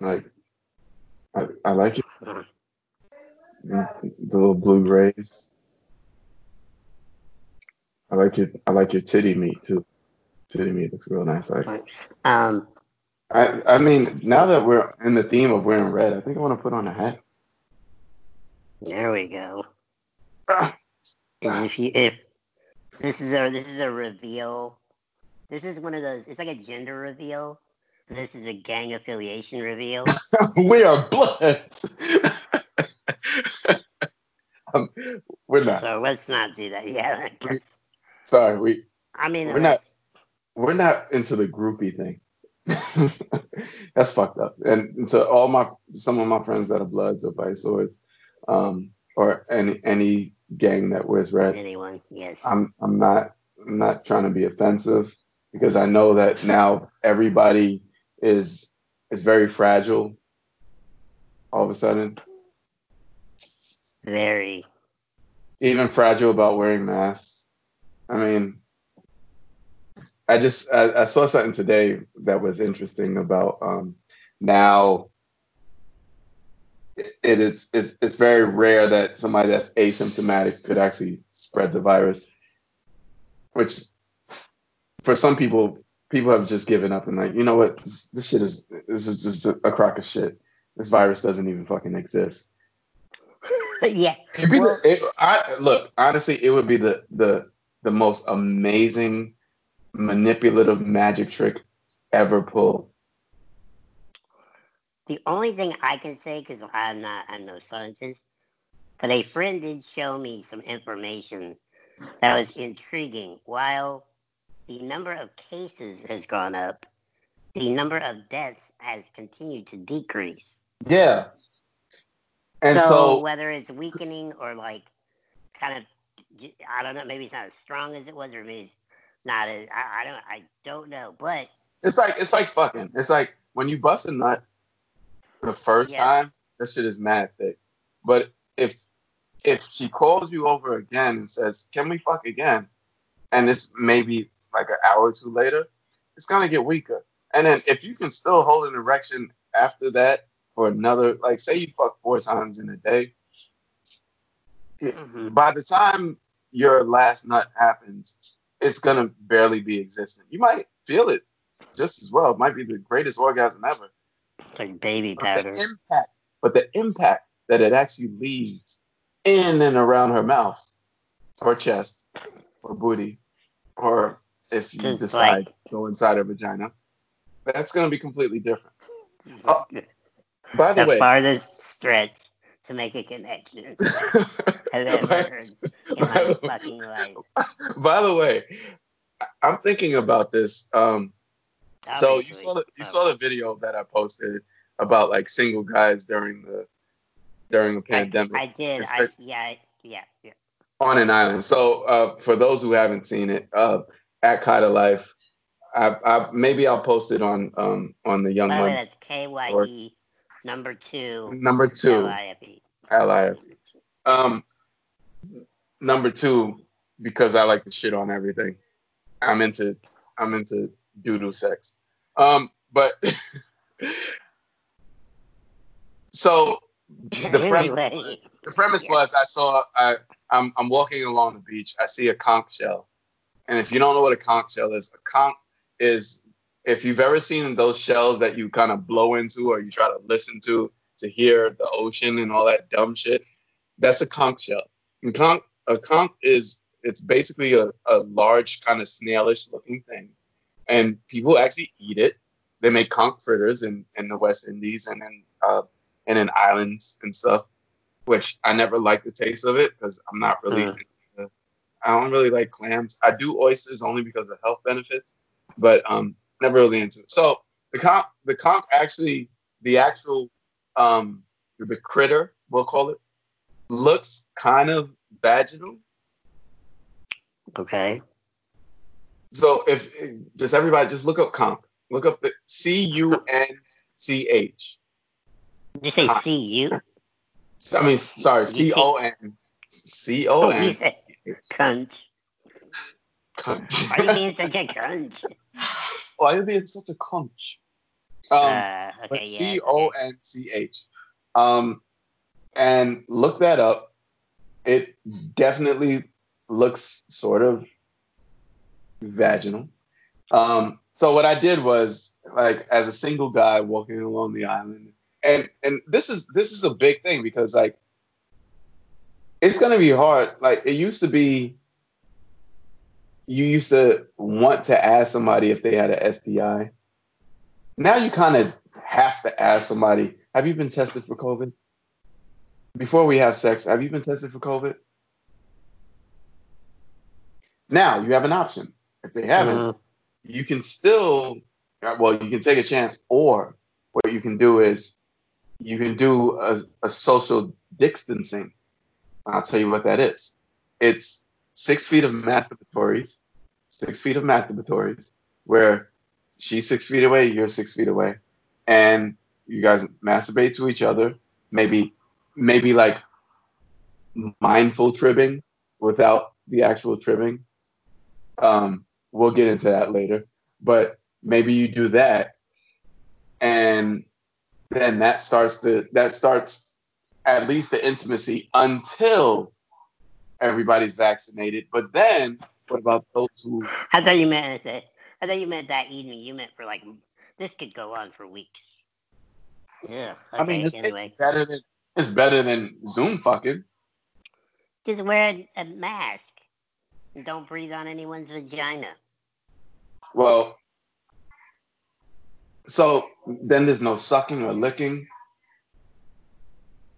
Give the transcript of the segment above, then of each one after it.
Like, I, I like it. The little blue rays. I like your I like your titty meat too. Titty meat looks real nice. Like, Um, I I mean, now that we're in the theme of wearing red, I think I want to put on a hat. there we go. Ah, And if you if this is a this is a reveal, this is one of those. It's like a gender reveal. This is a gang affiliation reveal. we are bloods. um, we're not. So let's not do that. Yeah. Sorry, we I mean, We're not- we're not into the groupie thing. That's fucked up. And, and to all my some of my friends that are bloods or vice lords, um, or any any gang that wears red, anyone. Yes. I'm I'm not I'm not trying to be offensive because I know that now everybody is is very fragile. All of a sudden, Very. even fragile about wearing masks. I mean, I just I, I saw something today that was interesting about um, now. it- It is it's, it's very rare that somebody that's asymptomatic could actually spread the virus, which for some people people have just given up and like you know what this, this shit is this is just a, a crock of shit. This virus doesn't even fucking exist. yeah. It'd be the, it, I look honestly, it would be the the the most amazing manipulative magic trick ever pulled. The only thing I can say, because I'm not, I'm no scientist, but a friend did show me some information that was intriguing. While the number of cases has gone up, the number of deaths has continued to decrease. Yeah. And so, so, whether it's weakening or like kind of, I don't know, maybe it's not as strong as it was, or maybe it's not as, I, I don't, I don't know, but it's like it's like fucking. It's like when you bust a nut the first Yes. time, that shit is mad thick. But if if she calls you over again and says, "Can we fuck again?" and it's maybe like an hour or two later, it's gonna get weaker. And then if you can still hold an erection after that for another, like say you fuck four times in a day, mhm. by the time your last nut happens, it's gonna barely be existent. You might feel it just as well. It might be the greatest orgasm ever. it's like baby But the impact, but the impact that it actually leaves in and around her mouth, or chest, or booty, or if you Just decide like- to go inside her vagina, that's gonna be completely different. Oh, By the the way, farthest stretch to make a connection I've ever heard in my fucking life. By the way, I- I'm thinking about this. Um, so you saw the you saw the video that I posted about like single guys during the during the pandemic I did. I yeah yeah yeah. on an island. So uh, for those who haven't seen it, uh, at of Life, I, I maybe I'll post it on um, on the Young By Ones that's K Y E number two number two. I F E. LIF. Um, number two, because I like to shit on everything. I'm into I'm into doodoo sex. Um, but so the premise, the premise was I saw I I'm I'm walking along the beach. I see a conch shell, and if you don't know what a conch shell is, a conch is if you've ever seen those shells that you kind of blow into or you try to listen to to hear the ocean and all that dumb shit. That's a conch shell. And conch, a conch is it's basically a, a large kind of snailish looking thing, and people actually eat it. They make conch fritters in, in the West Indies and in uh, and in islands and stuff, which I never liked the taste of it because I'm not really. Mm. I don't really like clams. I do oysters only because of health benefits, but um, never really into it. So the conch, the conch actually, the actual um, the critter, we'll call it, looks kind of vaginal. okay. So if just everybody just look up conch, look up the C U N C H. Did you say C U? I mean, sorry, C O N C O Oh, N. cunt. Conch. Why are you being such a cunt? Why are you being such a conch? Um, uh, okay, C O N C H. Um, and look that up. It definitely looks sort of vaginal. Um, so what I did was like as a single guy walking along the island, and and this is this is a big thing because like it's gonna be hard. Like it used to be, you used to want to ask somebody if they had an STI. Now you kind of have to ask somebody, "Have you been tested for COVID?" Before we have sex, have you been tested for COVID? Now you have an option. If they haven't, Mhm. you can still, uh, well, you can take a chance, or what you can do is you can do a, a social distancing. I'll tell you what that is. It's six feet of masturbatories, six feet of masturbatories, where she's six feet away, you're six feet away, and you guys masturbate to each other. Maybe, maybe like mindful tribbing without the actual tribbing. Um, we'll get into that later, but maybe you do that, and then that starts the that starts at least the intimacy until everybody's vaccinated. But then, what about those who? I thought you meant that. I thought you meant that evening. You meant for like this could go on for weeks. Yeah. Okay. I mean, anyway, it's better than it's better than Zoom fucking. just wear a, a mask and don't breathe on anyone's vagina. Well, so then there's no sucking or licking.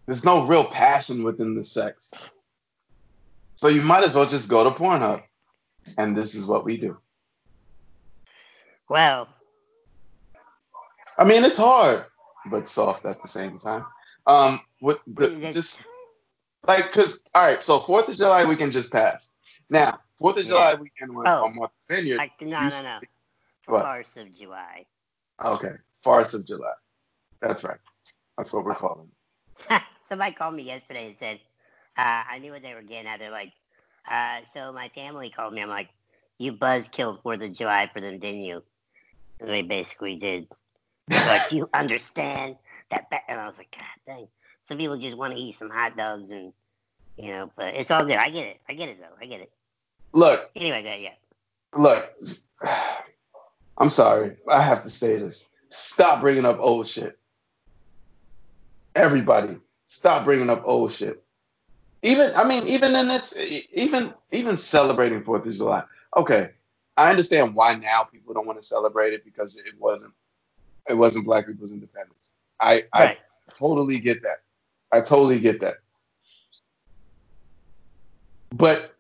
There's no real passion within the sex. So you might as well just go to Pornhub. And this is what we do. Well, I mean, it's hard, but soft at the same time. Um, with the, just like, cause all right, so Fourth of July weekend just passed. Now, Fourth of Yeah. July weekend was Oh. on Martha's Vineyard. I, no, no, no. What? Farce of July. Okay, farce of July. That's right. That's what we're calling. Somebody called me yesterday and said, uh, I knew what they were getting at. They're like, uh, so my family called me. I'm like, you buzz killed Fourth of July for them, didn't you? And they basically did. Like, you understand that? Ba-? And I was like, God dang. Some people just want to eat some hot dogs and, you know, but it's all good. I get it. I get it, though. I get it. Look, Anyway, go, yeah. look. I'm sorry. I have to say this. Stop bringing up old shit. Everybody, stop bringing up old shit. Even, I mean, even in its, even, even celebrating Fourth of July. Okay, I understand why now people don't want to celebrate it because it wasn't, it wasn't Black people's independence. I, Right. I totally get that. I totally get that. But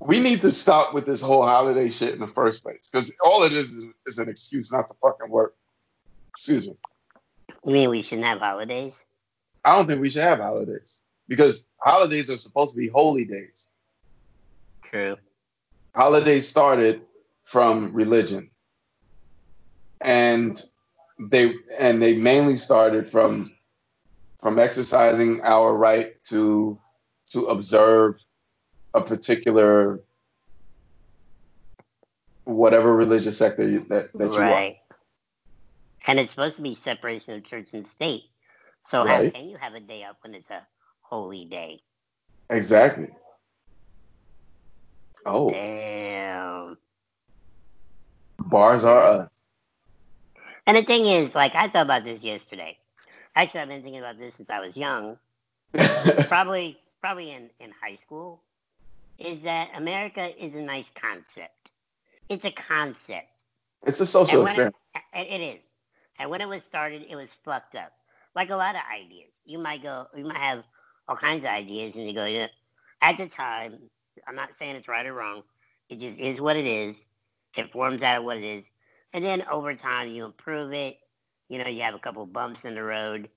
we need to stop with this whole holiday shit in the first place because all it is, is is an excuse not to fucking work. Excuse me. You mean we shouldn't have holidays? I don't think we should have holidays because holidays are supposed to be holy days. True. Holidays started from religion, and they and they mainly started from from exercising our right to to observe a particular whatever religious sector you, that, that you are. Right. And it's supposed to be separation of church and state. So how can you have a day off when it's a holy day? Exactly. Oh, Damn. bars are us. And the thing is, like, I thought about this yesterday. Actually, I've been thinking about this since I was young. Probably, probably in, in high school. Is that America is a nice concept. It's a concept. it's a social And experiment. It, it is. And when it was started, it was fucked up. Like a lot of ideas. You might go, you might have all kinds of ideas, and you go, yeah. At the time, I'm not saying it's right or wrong. It just is what it is. It forms out of what it is. And then over time, you improve it. You know, you have a couple bumps in the road.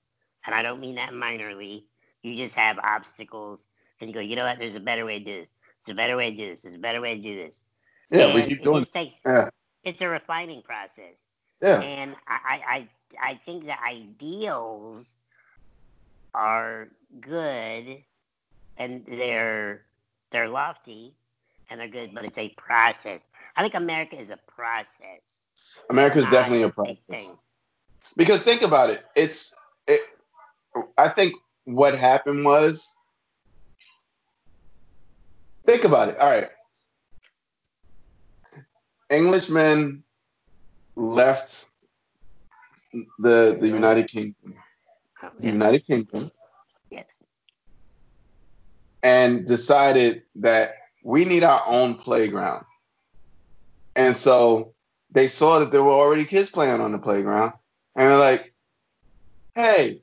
And I don't mean that minorly. You just have obstacles. And you go, you know what? There's a better way to do this. There's a better way to do this. There's a better way to do this. Yeah, we And keep it doing. just takes, Yeah, it's a refining process yeah. and I, I, I think the ideals are good and they're they're lofty and they're good, but it's a process. I think America is a process. America is definitely a process. thing. Because think about it. It's it. I think what happened was. Think about it. All right. Englishmen left the the United Kingdom, Oh, the. United Kingdom, Yes. and decided that we need our own playground. And so they saw that there were already kids playing on the playground, and they're like, "Hey,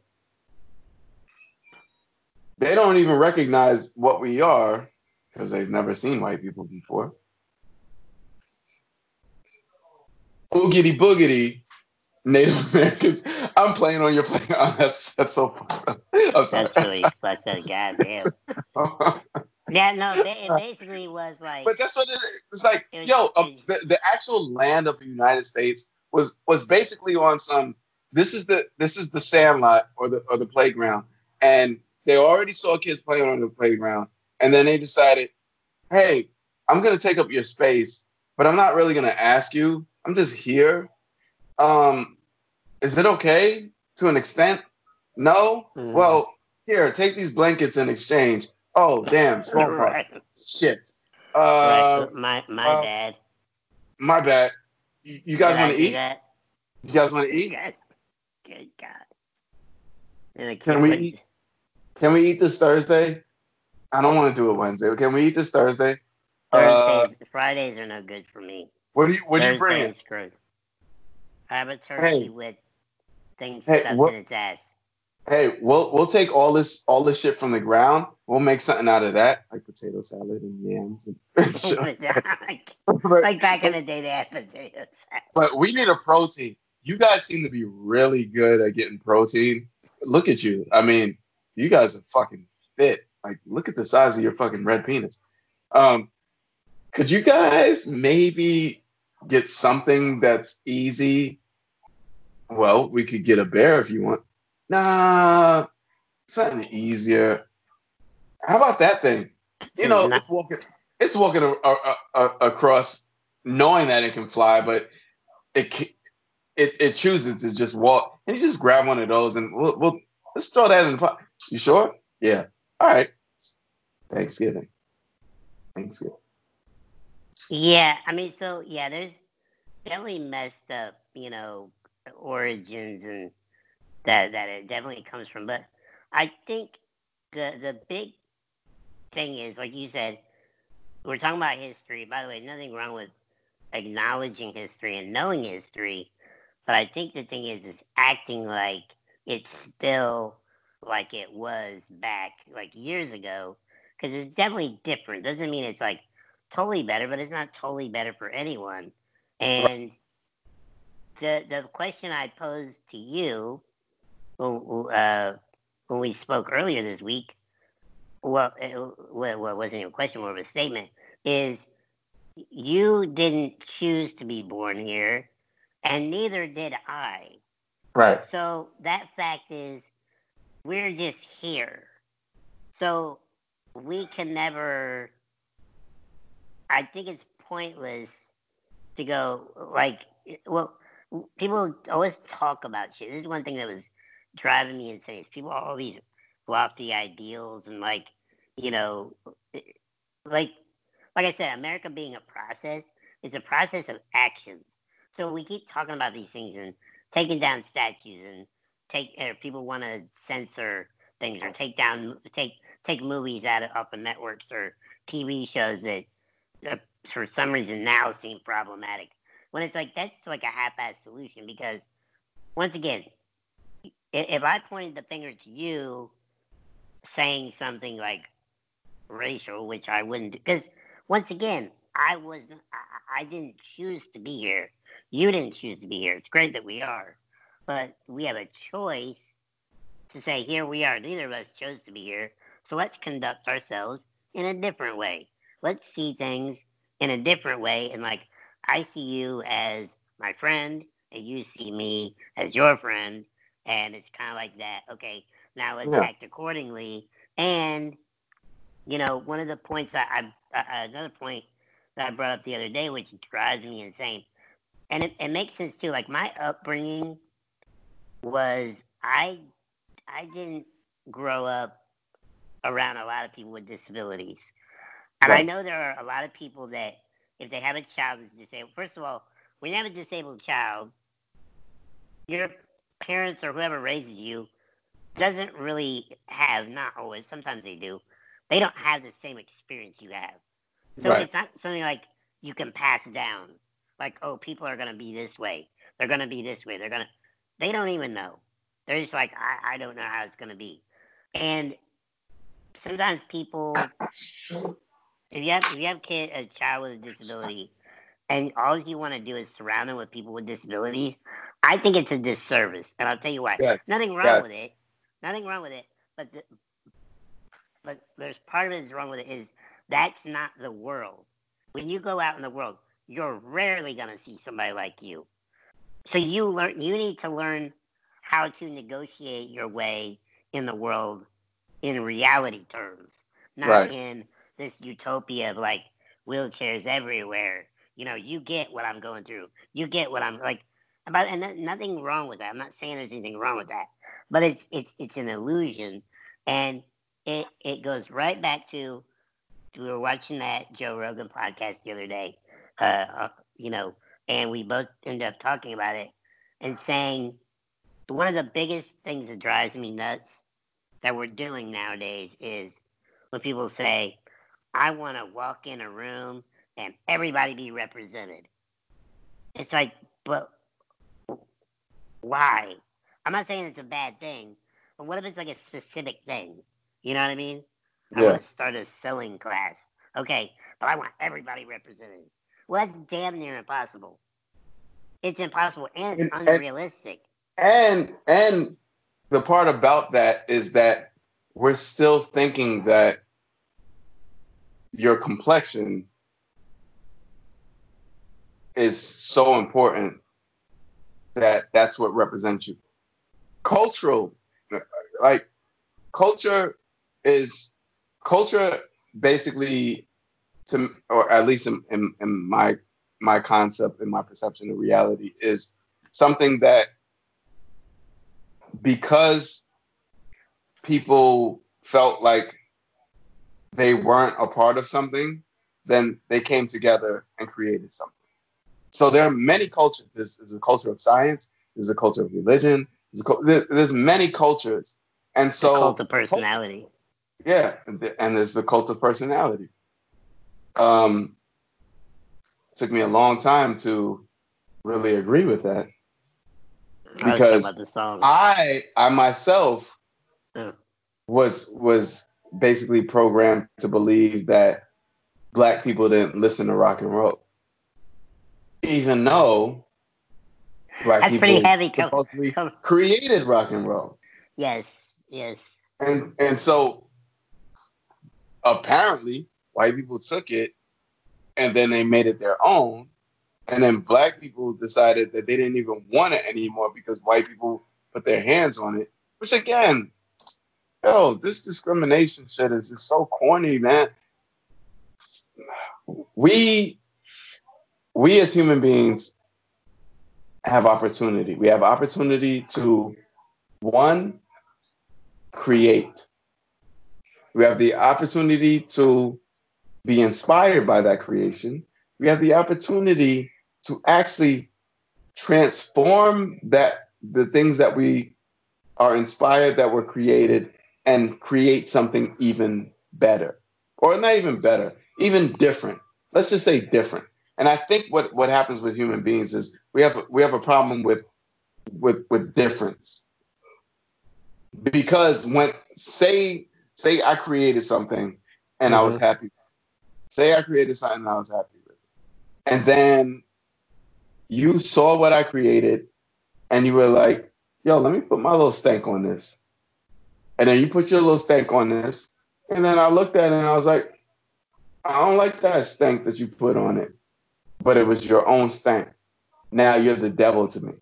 they don't even recognize what we are because they've never seen white people before." Oogity boogity, Native Americans. I'm playing on your playground. That's that's so. Fun. I'm sorry. That's really fucked up. Goddamn. Yeah, no, it basically was like. But that's what it is. It's like, It was- yo, uh, the, the actual land of the United States was was basically on some. This is the this is the sandlot or the or the playground, and they already saw kids playing on the playground, and then they decided, hey, I'm gonna take up your space, but I'm not really gonna ask you. I'm just here. Um, is it okay to an extent? No. Mhm. Well, here, take these blankets in exchange. Oh, damn, right. Shit. Uh, My my uh, bad. my bad. You, you guys want to eat? That? You guys want to eat? Yes. Good God. Can we eat? Can we eat this Thursday? I don't want to do it Wednesday. Can we eat this Thursday? Uh, Thursdays, Fridays are no good for me. What do you What do you bring? Screwed. I have a turkey Hey. with things Hey, stuffed what- in its ass. Hey, we'll we'll take all this all this shit from the ground. We'll make something out of that, like potato salad and yams. And like, like back in the day, they had potatoes. but we need a protein. You guys seem to be really good at getting protein. Look at you. I mean, you guys are fucking fit. Like, look at the size of your fucking red penis. Um, could you guys maybe get something that's easy? Well, we could get a bear if you want. Nah, something easier. How about that thing? You know, it's walking. It's walking a, a, a, across, knowing that it can fly, but it it it chooses to just walk. And you just grab one of those, and we'll, we'll let's throw that in the pot. You sure? Yeah. All right. Thanksgiving. Thanksgiving. Yeah, I mean, so yeah, there's definitely messed up, you know, origins and that that it definitely comes from. But I think the the big thing is, like you said, we're talking about history. By the way, nothing wrong with acknowledging history and knowing history, but I think the thing is, is acting like it's still like it was back like years ago, because it's definitely different. Doesn't mean it's like totally better, but it's not totally better for anyone. And the the question I posed to you, when, uh, when we spoke earlier this week, well, it, well, well, it wasn't even a question, more of a statement, is you didn't choose to be born here, and neither did I. Right. So that fact is, we're just here. So we can never. I think it's pointless to go like, well, people always talk about shit. This is one thing that was driving me insane. Is people all these lofty ideals and like, you know, like, like I said, America being a process is a process of actions. So we keep talking about these things and taking down statues and take or people want to censor things or take down take take movies out of off of networks or TV shows that, for some reason now seem problematic. When it's like that's like a half-ass solution because once again, if I pointed the finger to you saying something like racial, which I wouldn't, because once again, I wasn't, I didn't choose to be here. You didn't choose to be here. It's great that we are, but we have a choice to say, here we are. Neither of us chose to be here. So let's conduct ourselves in a different way. Let's see things in a different way. And like, I see you as my friend, and you see me as your friend. And it's kind of like that. Okay, now let's Yeah. act accordingly. And, you know, one of the points I, uh, another point that I brought up the other day, which drives me insane. and it, it makes sense too. Like my upbringing was I I didn't grow up around a lot of people with disabilities. And right. I know there are a lot of people that if they have a child that's disabled, first of all, when you have a disabled child, your parents or whoever raises you doesn't really have, not always, sometimes they do, they don't have the same experience you have. So right. it's not something like you can pass down. Like, oh, people are going to be this way. They're going to be this way. They're going to, they don't even know. They're just like, I, I don't know how it's going to be. And sometimes people, if you have, if you have kid, a child with a disability, and all you want to do is surround them with people with disabilities, I think it's a disservice. And I'll tell you why. Yes. Nothing wrong yes. with it. Nothing wrong with it. But the, but there's part of it is wrong with it is that's not the world. When you go out in the world, you're rarely gonna see somebody like you. So you learn you need to learn how to negotiate your way in the world in reality terms, not right. in this utopia of like wheelchairs everywhere. You know, you get what I'm going through. You get what I'm like about, and nothing wrong with that. I'm not saying there's anything wrong with that, but it's it's it's an illusion, and it it goes right back to we were watching that Joe Rogan podcast the other day, uh, uh, you know, and we both ended up talking about it and saying one of the biggest things that drives me nuts that we're doing nowadays is when people say, I want to walk in a room and everybody be represented. It's like, but why? I'm not saying it's a bad thing, but what if it's like a specific thing? You know what I mean? I yeah. want to start a sewing class. Okay, but I want everybody represented. Well, that's damn near impossible. It's impossible and it's and, unrealistic. And and the part about that is that we're still thinking that your complexion is so important that that's what represents you. Cultural, like culture is culture basically to or at least in, in, in my my concept and my perception of reality is something that because people felt like they weren't a part of something, then they came together and created something. So there are many cultures. There's, there's a culture of science. There's a culture of religion. There's, there's many cultures, and so the cult of personality. Yeah, and there's the cult of personality. Um, took me a long time to really agree with that because I, I myself yeah. was was basically programmed to believe that black people didn't listen to rock and roll, even though black That's people pretty heavy. Supposedly created rock and roll. Yes, yes. And and so apparently white people took it and then they made it their own. And then black people decided that they didn't even want it anymore because white people put their hands on it. Which again, yo, this discrimination shit is just so corny, man. We we as human beings have opportunity. We have opportunity to one create we have the opportunity to be inspired by that creation. We have the opportunity to actually transform that the things that we are inspired that were created and create something even better or not even better even different let's just say different and i think what what happens with human beings is we have we have a problem with with with difference because when say say I created something and mm-hmm. I was mm-hmm. happy. Say I created something and I was happy with. It. And then you saw what I created and you were like, yo, let me put my little stank on this. And then you put your little stank on this. And then I looked at it and I was like, I don't like that stank that you put on it. But it was your own stank. Now you're the devil to me.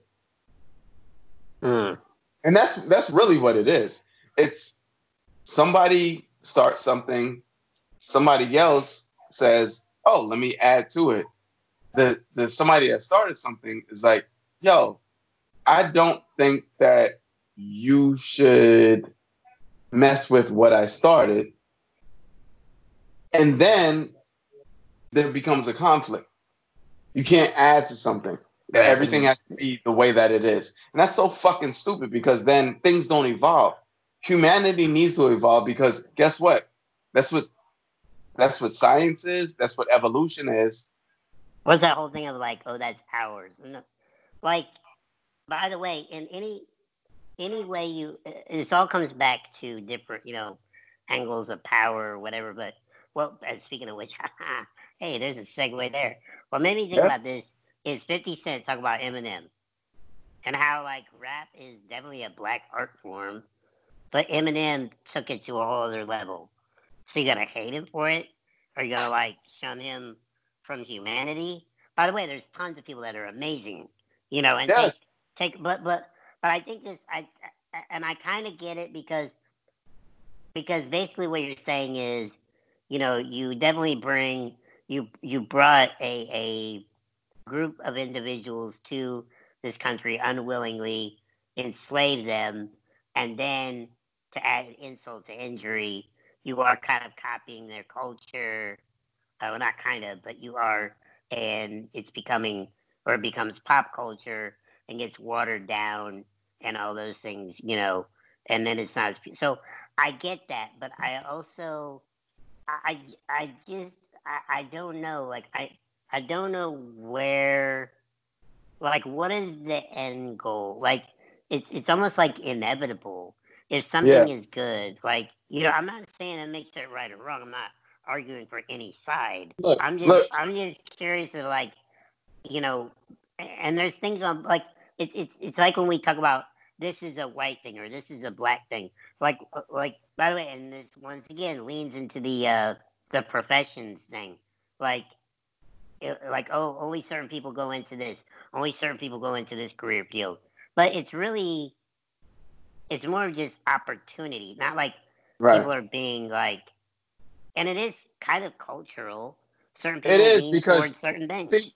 Mm. And that's that's really what it is. It's somebody starts something, somebody else says, "Oh, let me add to it." the the somebody that started something is like, yo, I don't think that you should mess with what I started. And then there becomes a conflict. You can't add to something. Right. Everything has to be the way that it is. And that's so fucking stupid because then things don't evolve. Humanity needs to evolve because guess what? That's what that's what science is, that's what evolution is. What's that whole thing of like, oh, that's ours? Like, by the way, in any any way you, uh, this all comes back to different, you know, angles of power or whatever. But well, uh, speaking of which, hey, there's a segue there. What made me think about this is 50 Cent talk about Eminem and how like rap is definitely a black art form, but Eminem took it to a whole other level. So you gotta hate him for it, or you gotta like shun him from humanity. By the way, there's tons of people that are amazing, you know, and yes. take take but but but I think this I and I kind of get it because because basically what you're saying is, you know, you definitely bring you you brought a a group of individuals to this country unwillingly, enslaved them, and then to add insult to injury, you are kind of copying their culture. Uh, well, not kind of, but you are, and it's becoming or it becomes pop culture and gets watered down and all those things, you know, and then it's not as so. I get that, but I also, I, I just, I, I don't know. Like I, I don't know where, like, what is the end goal? Like, it's it's almost like inevitable. If something yeah. is good, like you know, I'm not saying it makes it right or wrong. I'm not arguing for any side. Look, I'm just look. I'm just curious of like, you know, and there's things on like it's it's it's like when we talk about this is a white thing or this is a black thing. Like like by the way, and this once again leans into the uh the professions thing. Like like oh only certain people go into this only certain people go into this career field but it's really it's more of just opportunity not like right. people are being like and it is kind of cultural certain people it is because certain things see,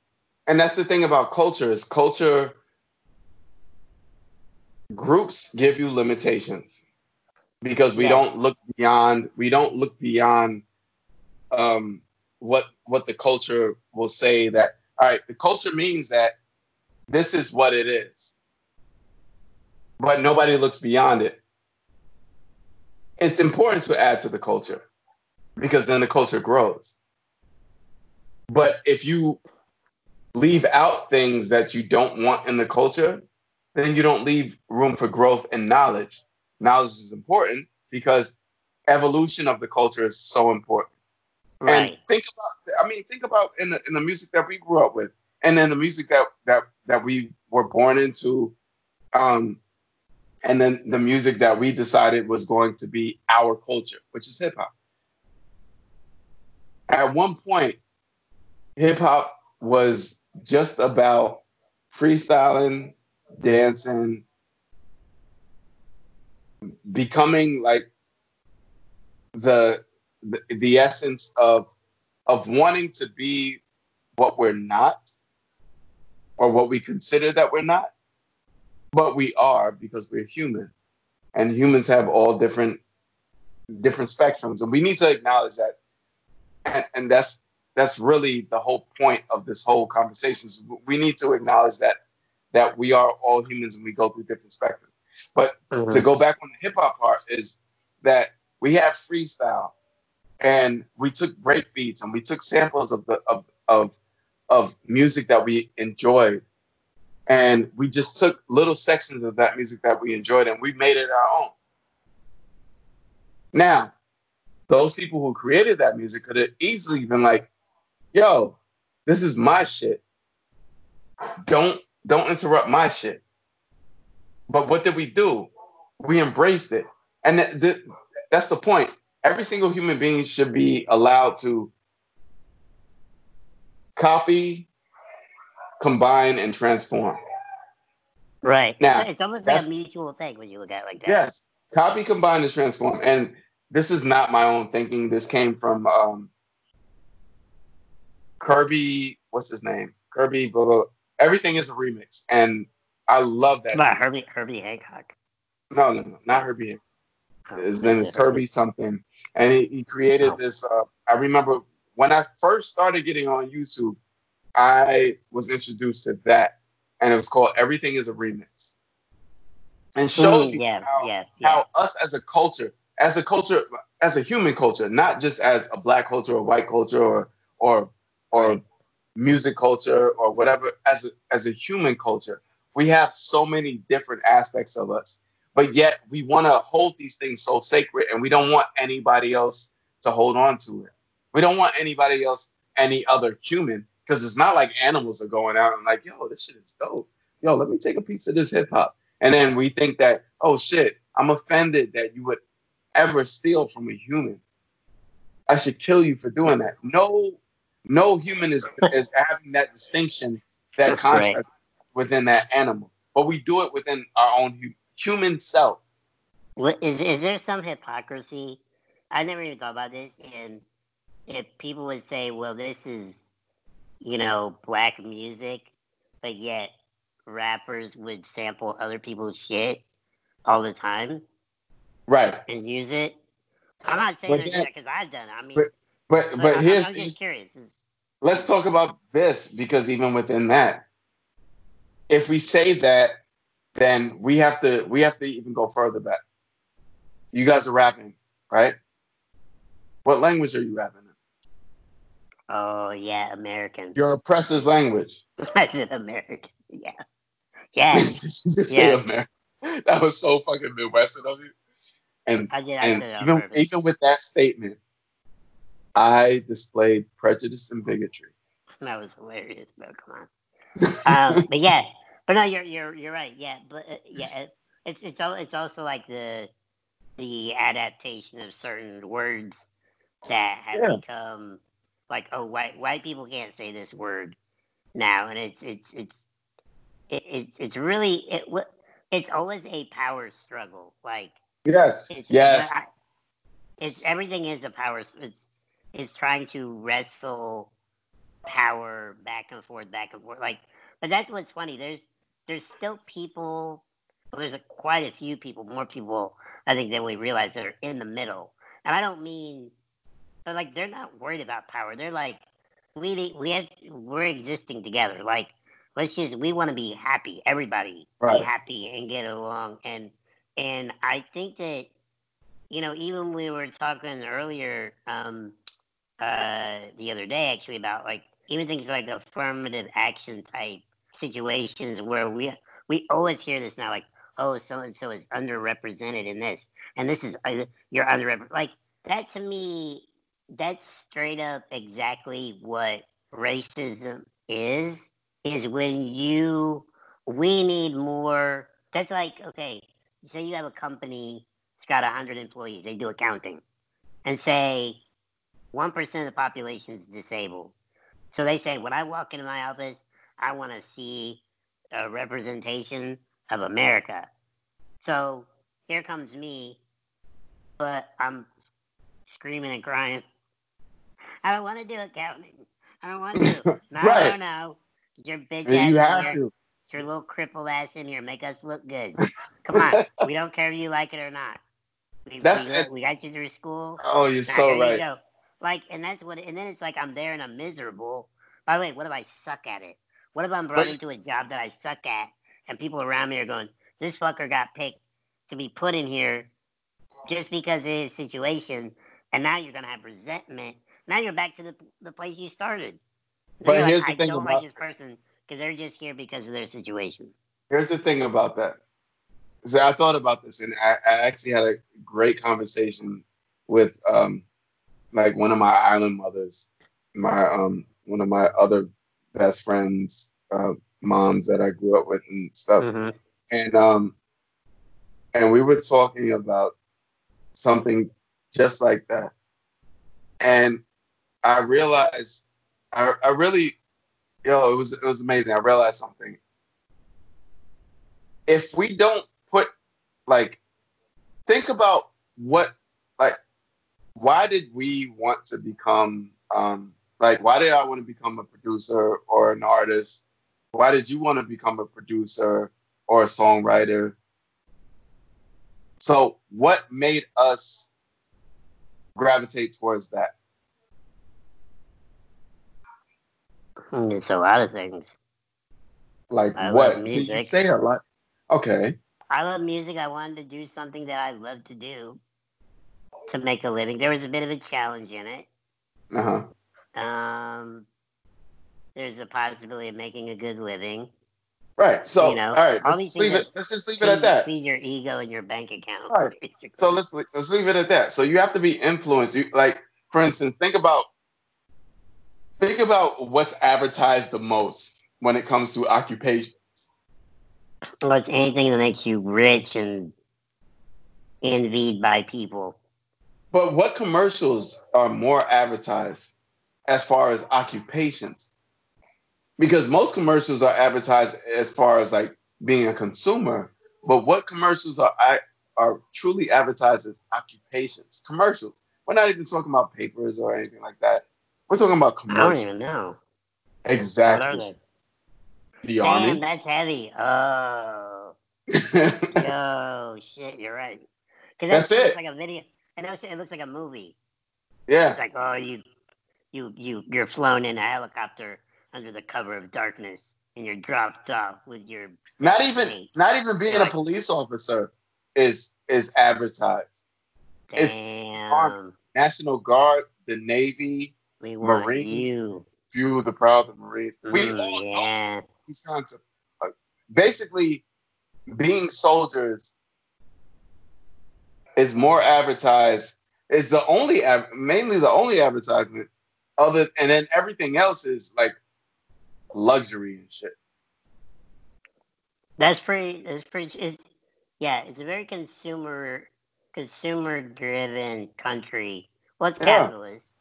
and that's the thing about culture is culture groups give you limitations because we yes. don't look beyond we don't look beyond um what what the culture will say that all right the culture means that this is what it is but nobody looks beyond it it's important to add to the culture because then the culture grows but if you leave out things that you don't want in the culture then you don't leave room for growth and knowledge knowledge is important because evolution of the culture is so important Right. And think about, I mean, think about in the in the music that we grew up with, and then the music that that that we were born into, um, and then the music that we decided was going to be our culture, which is hip hop. At one point, hip hop was just about freestyling, dancing, becoming like the the, essence of of wanting to be what we're not or what we consider that we're not. But we are because we're human. And humans have all different different spectrums. And we need to acknowledge that. And, and that's that's really the whole point of this whole conversation we need to acknowledge that that we are all humans and we go through different spectrums. But mm-hmm. to go back on the hip-hop part is that we have freestyle and we took break beats and we took samples of the of of of music that we enjoyed. And we just took little sections of that music that we enjoyed and we made it our own. Now those people who created that music could have easily been like yo this is my shit. Don't don't interrupt my shit but what did we do we embraced it and th- th- that's the point every single human being should be allowed to copy, combine, and transform. Right. Now, it's, almost like a mutual thing when you look at it like that. Yes. Copy, combine, and transform. And this is not my own thinking. This came from um, Kirby, what's his name? Kirby, blah, blah, everything is a remix, and I love that. Not Herbie Herbie Hancock. No, no, no, not Herbie. Hancock. Oh, His name is Kirby something, and he, he created Oh. this. Uh, I remember when I first started getting on YouTube, I was introduced to that, and it was called "Everything Is a Remix," and showed Mm, you yeah, how, yeah, yeah. how us as a culture, as a culture, as a human culture, not just as a black culture or white culture or or or music culture or whatever, as a, as a human culture, we have so many different aspects of us, but yet we want to hold these things so sacred, and we don't want anybody else to hold on to it. We don't want anybody else, any other human, because it's not like animals are going out and like, yo, this shit is dope. Yo, let me take a piece of this hip hop. And then we think that, oh shit, I'm offended that you would ever steal from a human. I should kill you for doing that. No, no human is is having that distinction, that That's right. contrast within that animal. But we do it within our own human self. What is is there some hypocrisy? I never even thought about this. And if people would say, "Well, this is, you know, black music," but yet rappers would sample other people's shit all the time Right. and use it. I'm not saying But they're doing then- that because I've done it. I mean, But but but here's, I'm curious. Let's talk about this because even within that, if we say that, then we have to we have to even go further back. You guys are rapping, right? What language are you rapping in? Oh yeah, American. Your oppressor's language. That's an American. Yeah, yeah. Did you just say Yeah. American? That was so fucking Midwestern of you. And I did. I and said it on even even with that statement, I displayed prejudice and bigotry. That was hilarious. though. come on. um, but yeah, but no, you're you're you're right. Yeah, but uh, yeah, it, it's it's al- it's also like the the adaptation of certain words that have Yeah. become like oh white white people can't say this word now, and it's it's it's it, it's it's really it it's always a power struggle. Like yes, it's yes, I- it's everything is a power. It's it's trying to wrestle power back and forth, back and forth. Like, but that's what's funny. There's there's still people. Well, there's a, quite a few people, more people I think than we realize that are in the middle. And I don't mean, but like they're not worried about power. They're like, we we have we're existing together. Like, let's just we want to be happy. Everybody Right. be happy and get along. And and I think that you know even we were talking earlier um, uh, the other day actually about like even things like affirmative action type situations where we we always hear this now like oh so and so is underrepresented in this and this is uh, you're underrepresented like that to me that's straight up exactly what racism is is when you we need more that's like okay say you have a company it's got 100 employees they do accounting and say 1% of the population is disabled so they say when i walk into my office i want to see a representation of america so here comes me but i'm screaming and crying i don't want to do accounting i don't want to no Right. no no your bitch And ass you have here to. Your little crippled ass in here. Make us look good. Come on. we don't care if you like it or not. We, That's we, it. we got you through school. Oh, you're so you right. go. Like, and that's what, and then it's like I'm there and I'm miserable. By the way, what if I suck at it? What if I'm brought But- into a job that I suck at and people around me are going, this fucker got picked to be put in here just because of his situation, and now you're going to have resentment. Now you're back to the, the place you started. But you're here's like, the I thing don't about- like this person because they're just here because of their situation. Here's the thing about that. So I thought about this, and I, I actually had a great conversation with um, like one of my island mothers, my um, one of my other best friends, uh, moms that I grew up with and stuff, Mhm. and um, and we were talking about something just like that, and I realized, I, I really, yo, it was it was amazing. I realized something if we don't put like think about what why did we want to become um like why did I want to become a producer or an artist? Why did you want to become a producer or a songwriter? So what made us gravitate towards that? It's a lot of things. Like I what? See, you music. say a lot. Okay. I love music. I wanted to do something that I love to do to make a living. There was a bit of a challenge in it. Uh huh. Um, there's a possibility of making a good living. Right. So You know, all right, all let's leave it. Let's just leave Feed, it at that. feed your ego and your bank account. Right. basically. So let's let's leave it at that. So you have to be influenced. You like, for instance, think about think about what's advertised the most when it comes to occupations. Well, it's anything that makes you rich and envied by people. But what commercials are more advertised as far as occupations? Because most commercials are advertised as far as like being a consumer, but what commercials are are truly advertised as occupations? Commercials. We're not even talking about papers or anything like that. We're talking about commercials. I don't even know. What are Exactly. they? The Damn, army. that's heavy. Oh, yo, oh, shit, you're right. Because That's that looks it. like a video. Know it looks like a movie. yeah. It's like, oh, you, you, you, you're flown in a helicopter under the cover of darkness, and you're dropped off with your Not even mates. not even being You're a like- police officer is is advertised. It's Damn. National Guard, the Navy, We want Marine. you. few of the proud of Marines. we all know yeah. these concepts. Uh, Basically, being soldiers is more advertised. Is the only mainly the only advertisement. Other and then everything else is like luxury and shit. That's pretty. That's pretty. It's yeah. It's a very consumer consumer driven country. Well, Yeah. capitalist,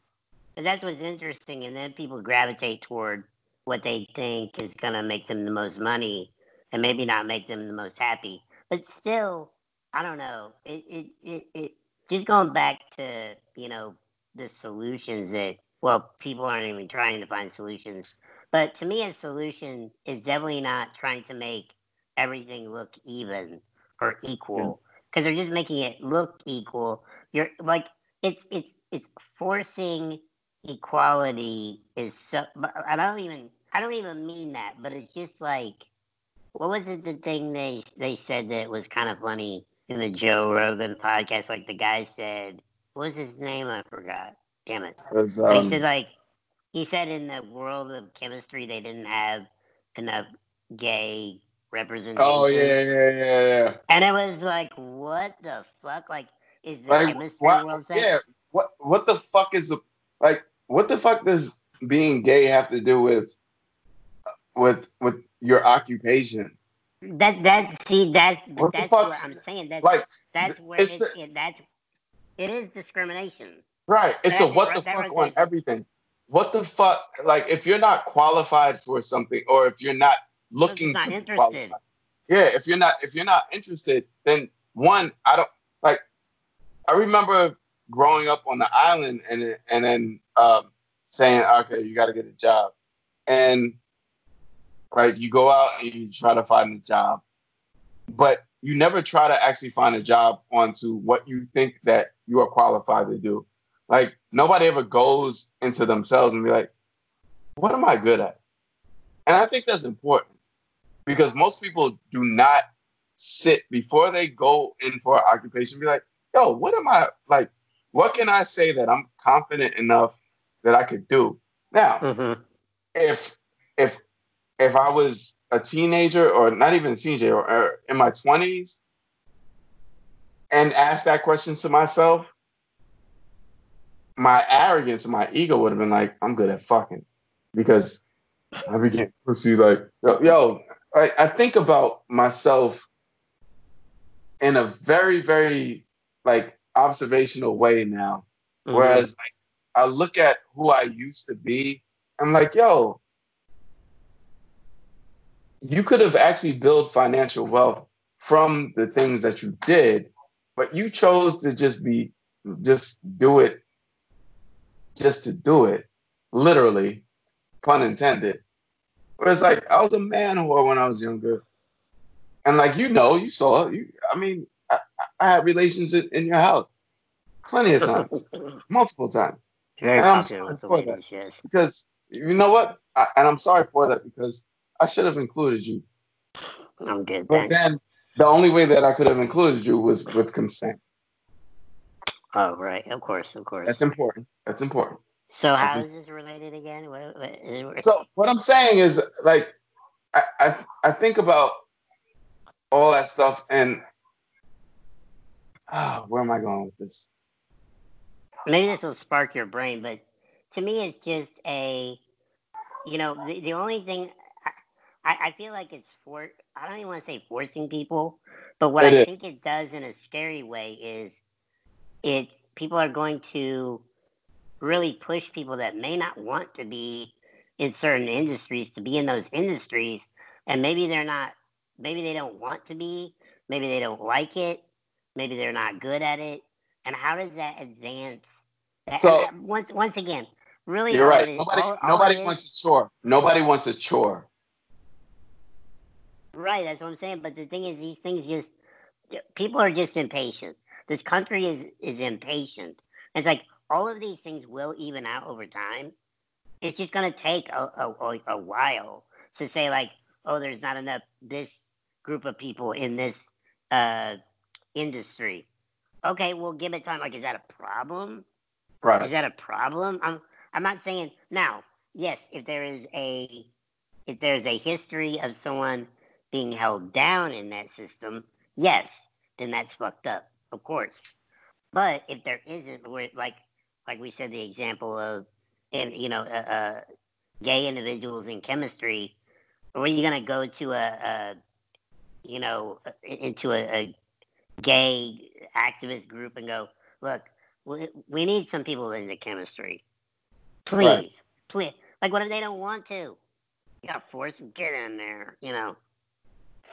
but that's what's interesting. And then people gravitate toward what they think is gonna make them the most money, and maybe not make them the most happy. But still, I don't know. It it it, it just going back to you know the solutions that well people aren't even trying to find solutions. But to me, a solution is definitely not trying to make everything look even or equal because they're just making it look equal. You're like it's it's it's forcing equality is so. I don't even I don't even mean that, but it's just like what was it the thing they they said that was kind of funny in the Joe Rogan podcast? Like the guy said, what was his name? I forgot. Damn it. 'Cause, But he um, said like he said in the world of chemistry they didn't have enough gay representation. oh yeah, yeah, yeah, yeah. And it was like, what the fuck? Like, is the Like, chemistry what- world saying? yeah. What what the fuck is the like? What the fuck does being gay have to do with with with your occupation? That that see that's What that's what I'm saying. That's Like that's where it's it's the- it, that's it is discrimination. Right. It's That- a what the that fuck on everything. What the fuck? Like, if you're not qualified for something, or if you're not looking not to interested. qualified, yeah. If you're not, if you're not interested, then one, I don't like. I remember growing up on the island, and then- and then um, saying, "Okay, you got to get a job," and right, you go out and you try to find a job, but you never try to actually find a job onto what you think that you are qualified to do. Like nobody ever goes into themselves and be like, what am I good at? And I think that's important because most people do not sit before they go in for an occupation, be like, yo, what am I like? What can I say that I'm confident enough that I could do? Now, Mm-hmm. if if if I was a teenager or not even a teenager or, or in my twenties and asked that question to myself, my arrogance and my ego would have been like, I'm good at fucking because I began to see like, yo, yo I, I think about myself in a very, very like observational way now. Mm-hmm. Whereas like I look at who I used to be, I'm like, yo, you could have actually built financial wealth from the things that you did, but you chose to just be just do it just to do it. literally, pun intended. Where it's like I was a man whore when I was younger, and like you know, you saw. You, I mean, I, I had relations in, in, your house, plenty of times, multiple times. Very and I'm sorry for that because you know what, I, and I'm sorry for that because I should have included you. I'm good. But then the only way that I could have included you was with consent. Oh right, of course, of course. That's important. That's important. So how That's is this related again? What, what, so what I'm saying is like I, I I think about all that stuff and oh, where am I going with this? Maybe this will spark your brain, but to me it's just a you know, the, the only thing I, I feel like it's for I don't even want to say forcing people, but what it I is. think it does in a scary way is it people are going to really push people that may not want to be in certain industries to be in those industries and maybe they're not maybe they don't want to be maybe they don't like it maybe they're not good at it and how does that advance so, once once again really you're right. nobody, all, nobody all wants a chore. Nobody wants a chore right that's what i'm saying but the thing is these things just people are just impatient this country is is impatient. It's like all of these things will even out over time. It's just gonna take a, a, a while to say like, oh, there's not enough this group of people in this uh, industry. Okay, well, give it time. Like, is that a problem? Right. Is that a problem? I'm I'm not saying now. Yes, if there is a if there's a history of someone being held down in that system, yes, then that's fucked up of course. But if there isn't, like like we said, the example of and you know, uh, uh, gay individuals in chemistry, where you gonna go to a, a you know, into a, a, gay activist group and go, look, we, need some people into chemistry, please, right. please. Like, what if they don't want to? You got to force them get in there, you know.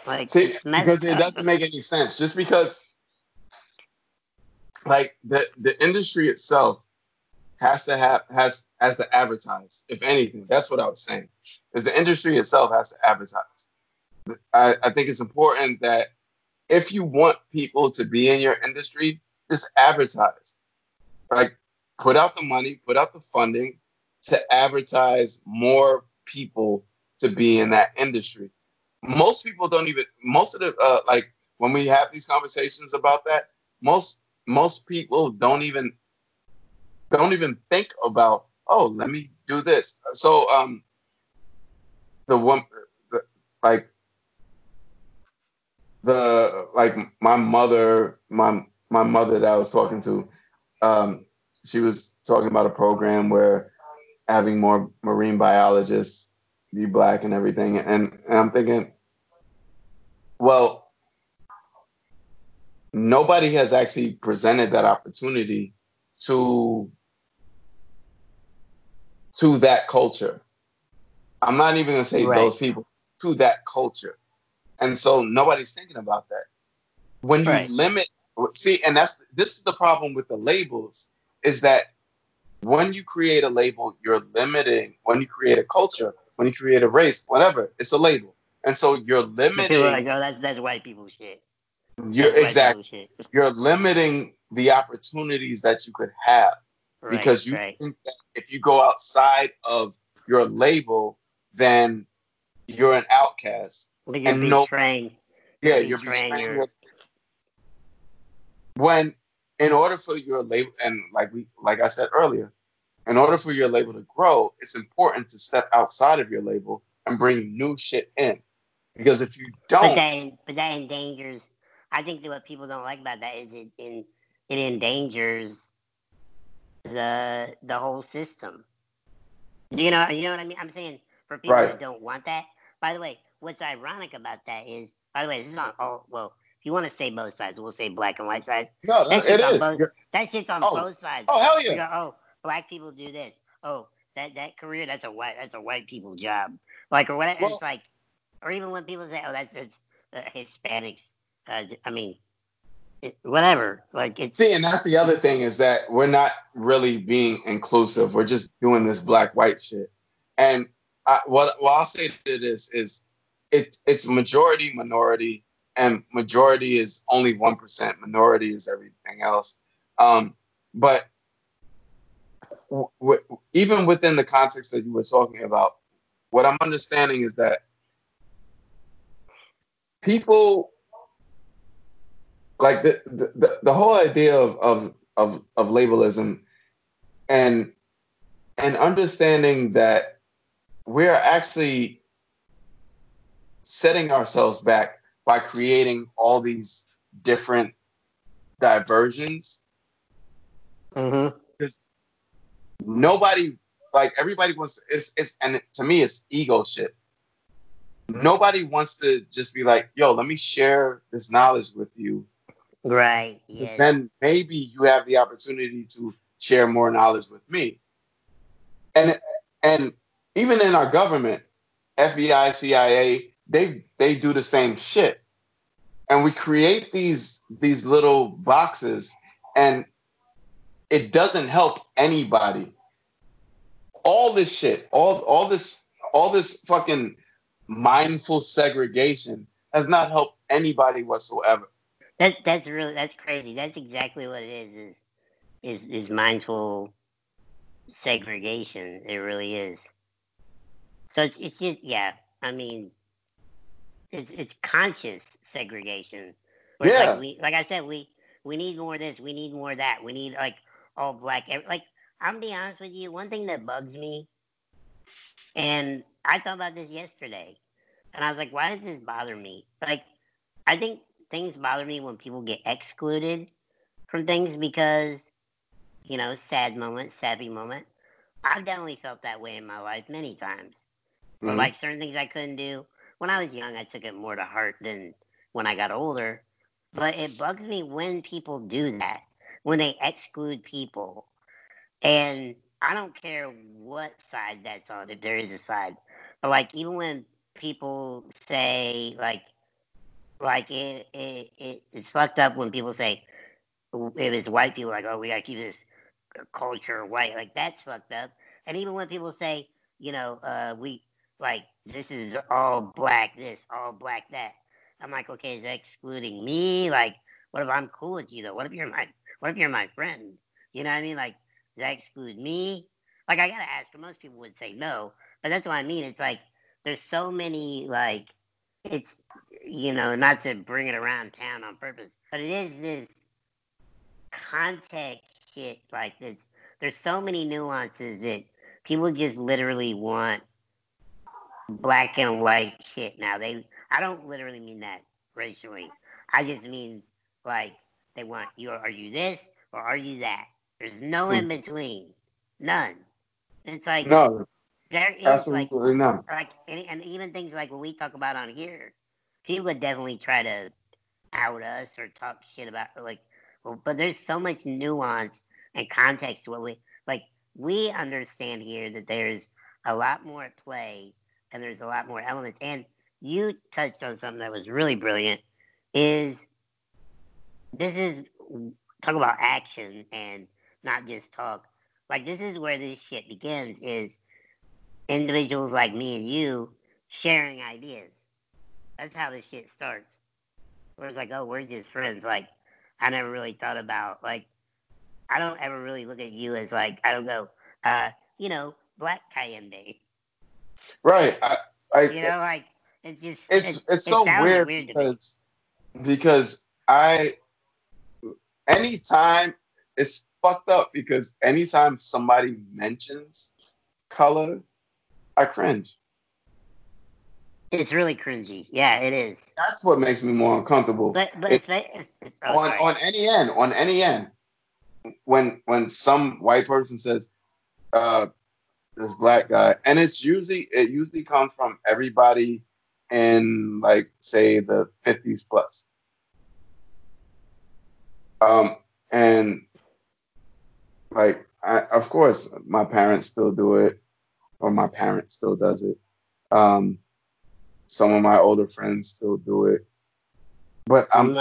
Like, See, because it doesn't make any sense. Just because like the the industry itself has to have has has to advertise. If anything, that's what I was saying. Is the industry itself has to advertise. I, I think it's important that if you want people to be in your industry, just advertise. Like put out the money, put out the funding to advertise more people to be in that industry. Most people don't even most of the uh, like when we have these conversations about that, most most people don't even don't even think about oh let me do this. So um the one the, like the like my mother my my mother that I was talking to um she was talking about a program where having more marine biologists be black and everything. And, and I'm thinking well nobody has actually presented that opportunity to to that culture. I'm not even gonna say right. those people to that culture, and so nobody's thinking about that. When you right. limit, see, and that's this is the problem with the labels is that when you create a label, you're limiting. When you create a culture, when you create a race, whatever, it's a label, and so you're limiting. People like, oh, that's that's white people shit. You're exactly. You're limiting the opportunities that you could have right, because you right. think that if you go outside of your label, then you're an outcast. Well, you're and betraying. No, yeah, you're betraying. Your... Your, when, in order for your label, and like we, like I said earlier, in order for your label to grow, it's important to step outside of your label and bring new shit in. Because if you don't, but that, but that endangers I think that what people don't like about that is it in it endangers the the whole system. You know, you know what I mean? I'm saying for people right. that don't want that. By the way, what's ironic about that is, by the way, this is on all. Well, if you want to say both sides, we'll say black and white sides. No, that it is. Both, that shit's on oh. both sides. Oh hell yeah! Go, oh, black people do this. Oh, that that career that's a white that's a white people job. Like or whatever. Well, it's like, or even when people say, oh, that's uh, Hispanics uh, I mean, it, whatever. Like it's see, and that's the other thing is that we're not really being inclusive. We're just doing this black white shit. And I, what what I'll say to this is, it it's majority minority, and majority is only one percent. Minority is everything else. Um, but w- w- even within the context that you were talking about, what I'm understanding is that people like the the, the whole idea of, of of of labelism and and understanding that we're actually setting ourselves back by creating all these different diversions mm-hmm. because nobody like everybody wants it's it's and to me it's ego shit nobody wants to just be like yo let me share this knowledge with you Right. Yeah. Then maybe you have the opportunity to share more knowledge with me. And and even in our government, FBI, CIA, they they do the same shit. And we create these these little boxes and it doesn't help anybody. All this shit, all all this all this fucking mindful segregation has not helped anybody whatsoever. That that's really that's crazy. That's exactly what it is. Is is is mindful segregation. It really is. So it's it's just yeah. I mean, it's it's conscious segregation. Where yeah. Like, we, like I said, we we need more of this. We need more of that. We need like all black. Like I'm be honest with you. One thing that bugs me, and I thought about this yesterday, and I was like, why does this bother me? Like, I think things bother me when people get excluded from things because, you know, sad moment, sappy moment. I've definitely felt that way in my life many times. Mm-hmm. But like certain things I couldn't do when I was young, I took it more to heart than when I got older. But it bugs me when people do that, when they exclude people. And I don't care what side that's on, if there is a side. But like even when people say like like it, it, it it's fucked up when people say it's white people like, oh, we gotta keep this culture white, like that's fucked up. And even when people say, you know, uh, we like this is all black, this all black that, I'm like, okay, is that excluding me? Like, what if I'm cool with you though? What if you're my what if you're my friend? You know what I mean? Like, does that exclude me? Like, I gotta ask. Most people would say no, but that's what I mean. It's like there's so many like it's you know not to bring it around town on purpose, but it is this context shit like this. There's so many nuances that people just literally want black and white shit now. They I don't literally mean that racially. I just mean like they want you are you this or are you that? There's no hmm. in between. None. It's like no. There is Absolutely like, not. Like and, even things like what we talk about on here, people would definitely try to out us or talk shit about like well, but there's so much nuance and context to what we like we understand here that there's a lot more at play and there's a lot more elements and you touched on something that was really brilliant is this is talk about action and not just talk like this is where this shit begins is individuals like me and you sharing ideas. That's how this shit starts. Where it's like, oh, we're just friends. Like, I never really thought about like, I don't ever really look at you as like, I don't go, uh, you know, Black Kayinde. Right. I, I, you know, like it's just it's it's, it's so weird, weird because because I anytime it's fucked up because anytime somebody mentions color I cringe. It's really cringy. Yeah, it is. That's what makes me more uncomfortable. But but it's, it's, it's oh, on on any end, on any end, when when some white person says, uh, this black guy, and it's usually it usually comes from everybody in like say the fifties plus. Um, and like I, of course my parents still do it or my parents still does it. Um, some of my older friends still do it, but I'm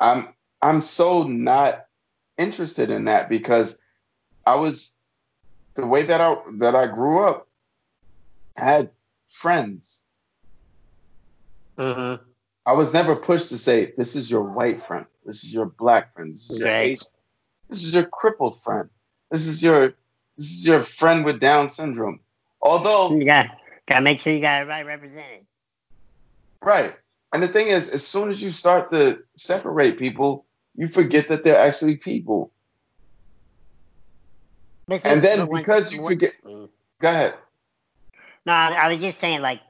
I'm I'm so not interested in that because I was the way that I that I grew up I had friends. Mm-hmm. I was never pushed to say, this is your white friend, this is your black friend, this is your Asian, this is your crippled friend, this is your this is your friend with Down syndrome. Although You got gotta make sure you got it right represented. Right. And the thing is, as soon as you start to separate people, you forget that they're actually people. But And then because you forget, Mm. go ahead. No, I, I was just saying, like,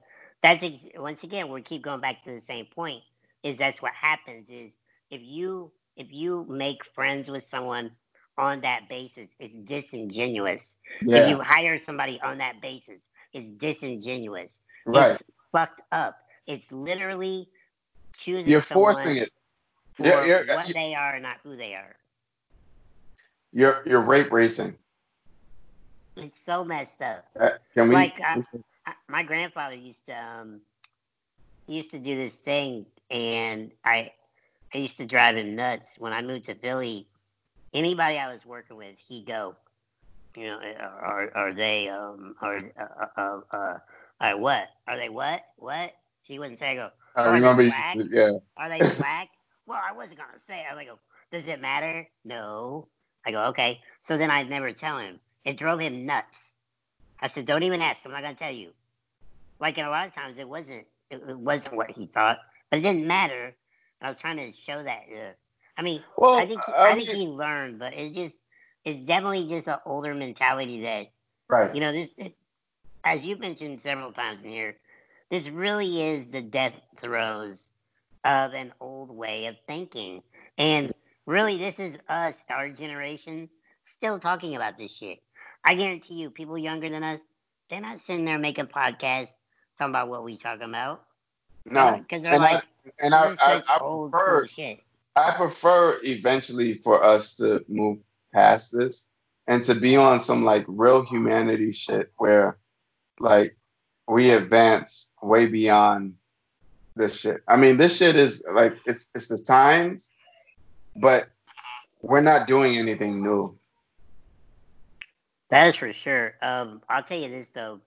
that's ex- once again we keep going back to the same point. Is that's what happens? Is if you if you make friends with someone on that basis, it's disingenuous. If you hire somebody on that basis, it's disingenuous. right. It's fucked up. It's literally choosing You're forcing it. for You're, you're, what they are, not who they are. you're, you're rape racing. It's so messed up. Uh, Can we? Like, I- I, my grandfather used to um he used to do this thing and I I used to drive him nuts when I moved to Philly. Anybody I was working with, he'd go, you know, are are they um are uh, uh, uh, are what are they what what? He wouldn't say. I go, I are they remember. You, yeah. are they black? well, I wasn't gonna say. I go, does it matter? No. I go, okay. So then I'd never tell him. It drove him nuts. I said, don't even ask. I'm not gonna tell you. Like, and a lot of times it wasn't. It, it wasn't what he thought, but it didn't matter. I was trying to show that. Uh, I mean, Well, I think I I mean, think he learned, but it's just it's definitely just an older mentality that right. you know this. It, as you mentioned several times in here, this really is the death throes of an old way of thinking, and really, this is us, our generation, still talking about this shit. I guarantee you, people younger than us, they're not sitting there making podcasts talking about what we talking about. No. because they're And I, like, and I, I, I prefer, shit. I prefer eventually for us to move past this and to be on some like real humanity shit where like we advance way beyond this shit. I mean, this shit is like it's it's the times, but we're not doing anything new. That is for sure. Um, I'll tell you this though,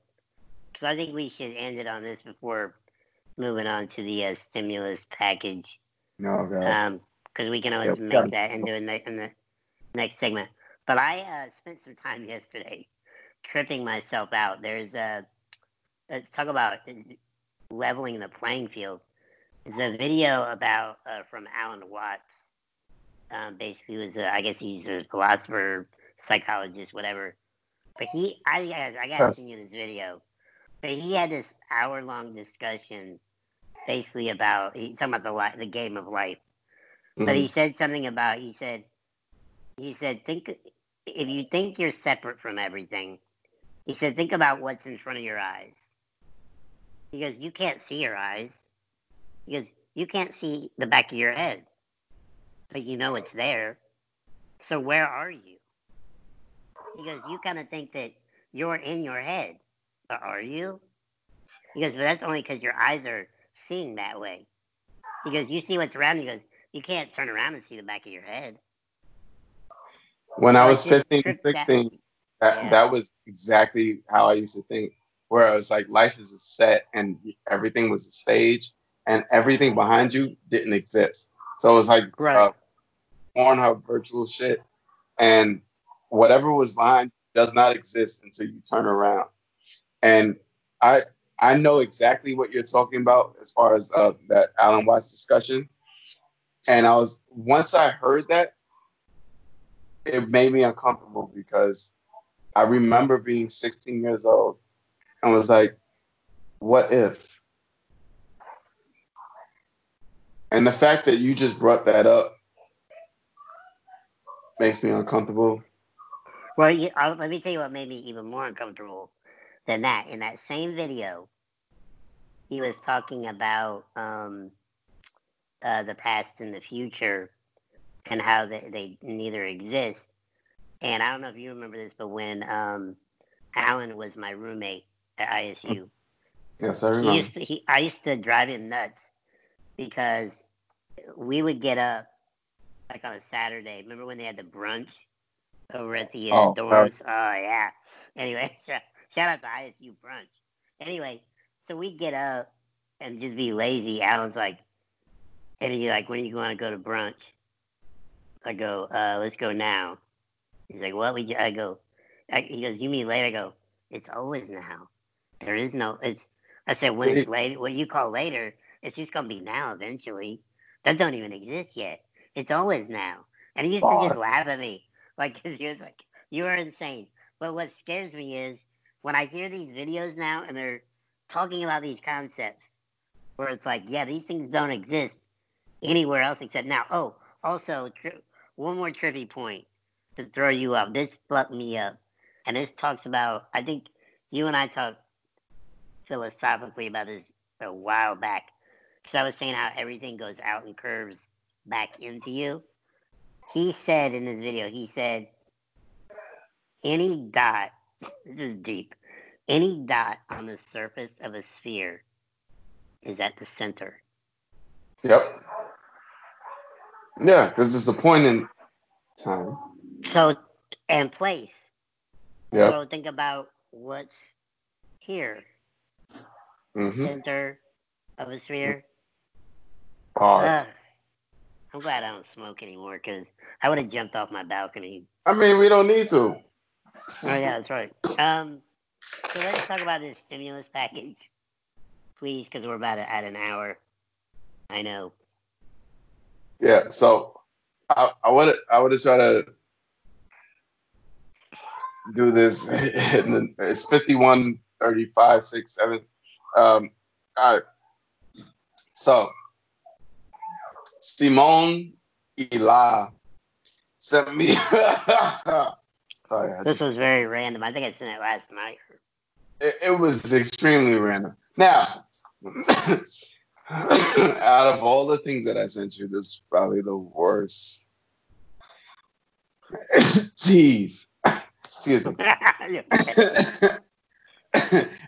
because I think we should end it on this before moving on to the uh, stimulus package. No, God. because we can always Yeah, make that into a ne- in the next segment. But I uh, spent some time yesterday tripping myself out. There's a let's talk about leveling the playing field. There's a video about uh, from Alan Watts. Um, basically, was a, I guess he's a philosopher, psychologist, whatever. But he, I, I, I got to Yes. send you this video. But he had this hour long discussion, basically about he talking about the li- the game of life. But he Mhm. said something about he said he said think if you think you're separate from everything, he said think about what's in front of your eyes. Because you can't see your eyes. Because you can't see the back of your head. But you know it's there. So where are you? Because you kind of think that you're in your head. But are you? Because but that's only because your eyes are seeing that way. Because you see what's around you. Because you can't turn around and see the back of your head. When I was just 15, tripped that- 16, that, Yeah. that was exactly how I used to think. Where I was like, life is a set and everything was a stage and everything behind you didn't exist. So it was like Right. uh, Pornhub virtual shit. And whatever was behind does not exist until you turn around. And I I know exactly what you're talking about as far as uh, that Alan Watts discussion. And I was once I heard that, it made me uncomfortable because I remember being 16 years old and was like, what if? And the fact that you just brought that up makes me uncomfortable. Well, you, I'll, let me tell you what made me even more uncomfortable than that. In that same video, he was talking about um, uh, the past and the future and how they, they neither exist. And I don't know if you remember this, but when um, Alan was my roommate at ISU, Yes, I he used to, he, I used to drive him nuts because we would get up like on a Saturday. Remember when they had the brunch over at the uh, Oh, dorms? Oh yeah. Anyway, shout, shout out to ISU brunch. Anyway, so we get up and just be lazy. Alan's like, and he's like, when are you going to go to brunch? I go, uh, let's go now. He's like, what? We, I go, I, he goes, you mean later? I go, it's always now. There is no, it's, I said, when it's late, what you call later, it's just going to be now eventually. That don't even exist yet. It's always now. And he used to just laugh at me. Like, cause he was like, you are insane. But what scares me is when I hear these videos now and they're talking about these concepts where it's like, yeah, these things don't exist anywhere else except now. Oh, also, tri- one more trivia point to throw you up. This fucked me up. And this talks about, I think you and I talked philosophically about this a while back. Because I was saying how everything goes out and curves back into you. He said in this video, he said, any dot, this is deep, any dot on the surface of a sphere is at the center. Yep. Yeah, because it's a point in time. So, and place. Yep. So think about what's here, hmm center of a sphere. Pause. Ugh. I'm glad I don't smoke anymore because I would have jumped off my balcony. I mean, we don't need to. Oh yeah, that's right. Um, so let's talk about this stimulus package, please, because we're about at an hour. I know. Yeah. So I I would I would have tried to do this. in It's 51, 35, 6, 7. Um, all right. So Simone Ela sent me. Sorry, I This just- was very random. I think I sent it last night. it, it was extremely random. Now, out of all the things that I sent you, this is probably the worst. Jeez. Excuse me.